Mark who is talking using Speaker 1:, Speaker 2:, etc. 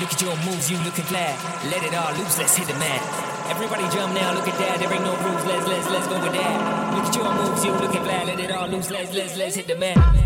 Speaker 1: Look at your moves, you looking flat. Let it all loose, let's hit the mat. Everybody jump now, look at that. There ain't no rules, let's let's let's go with that. Look at your moves, you looking flat. Let it all loose, let's let's let's hit the mat.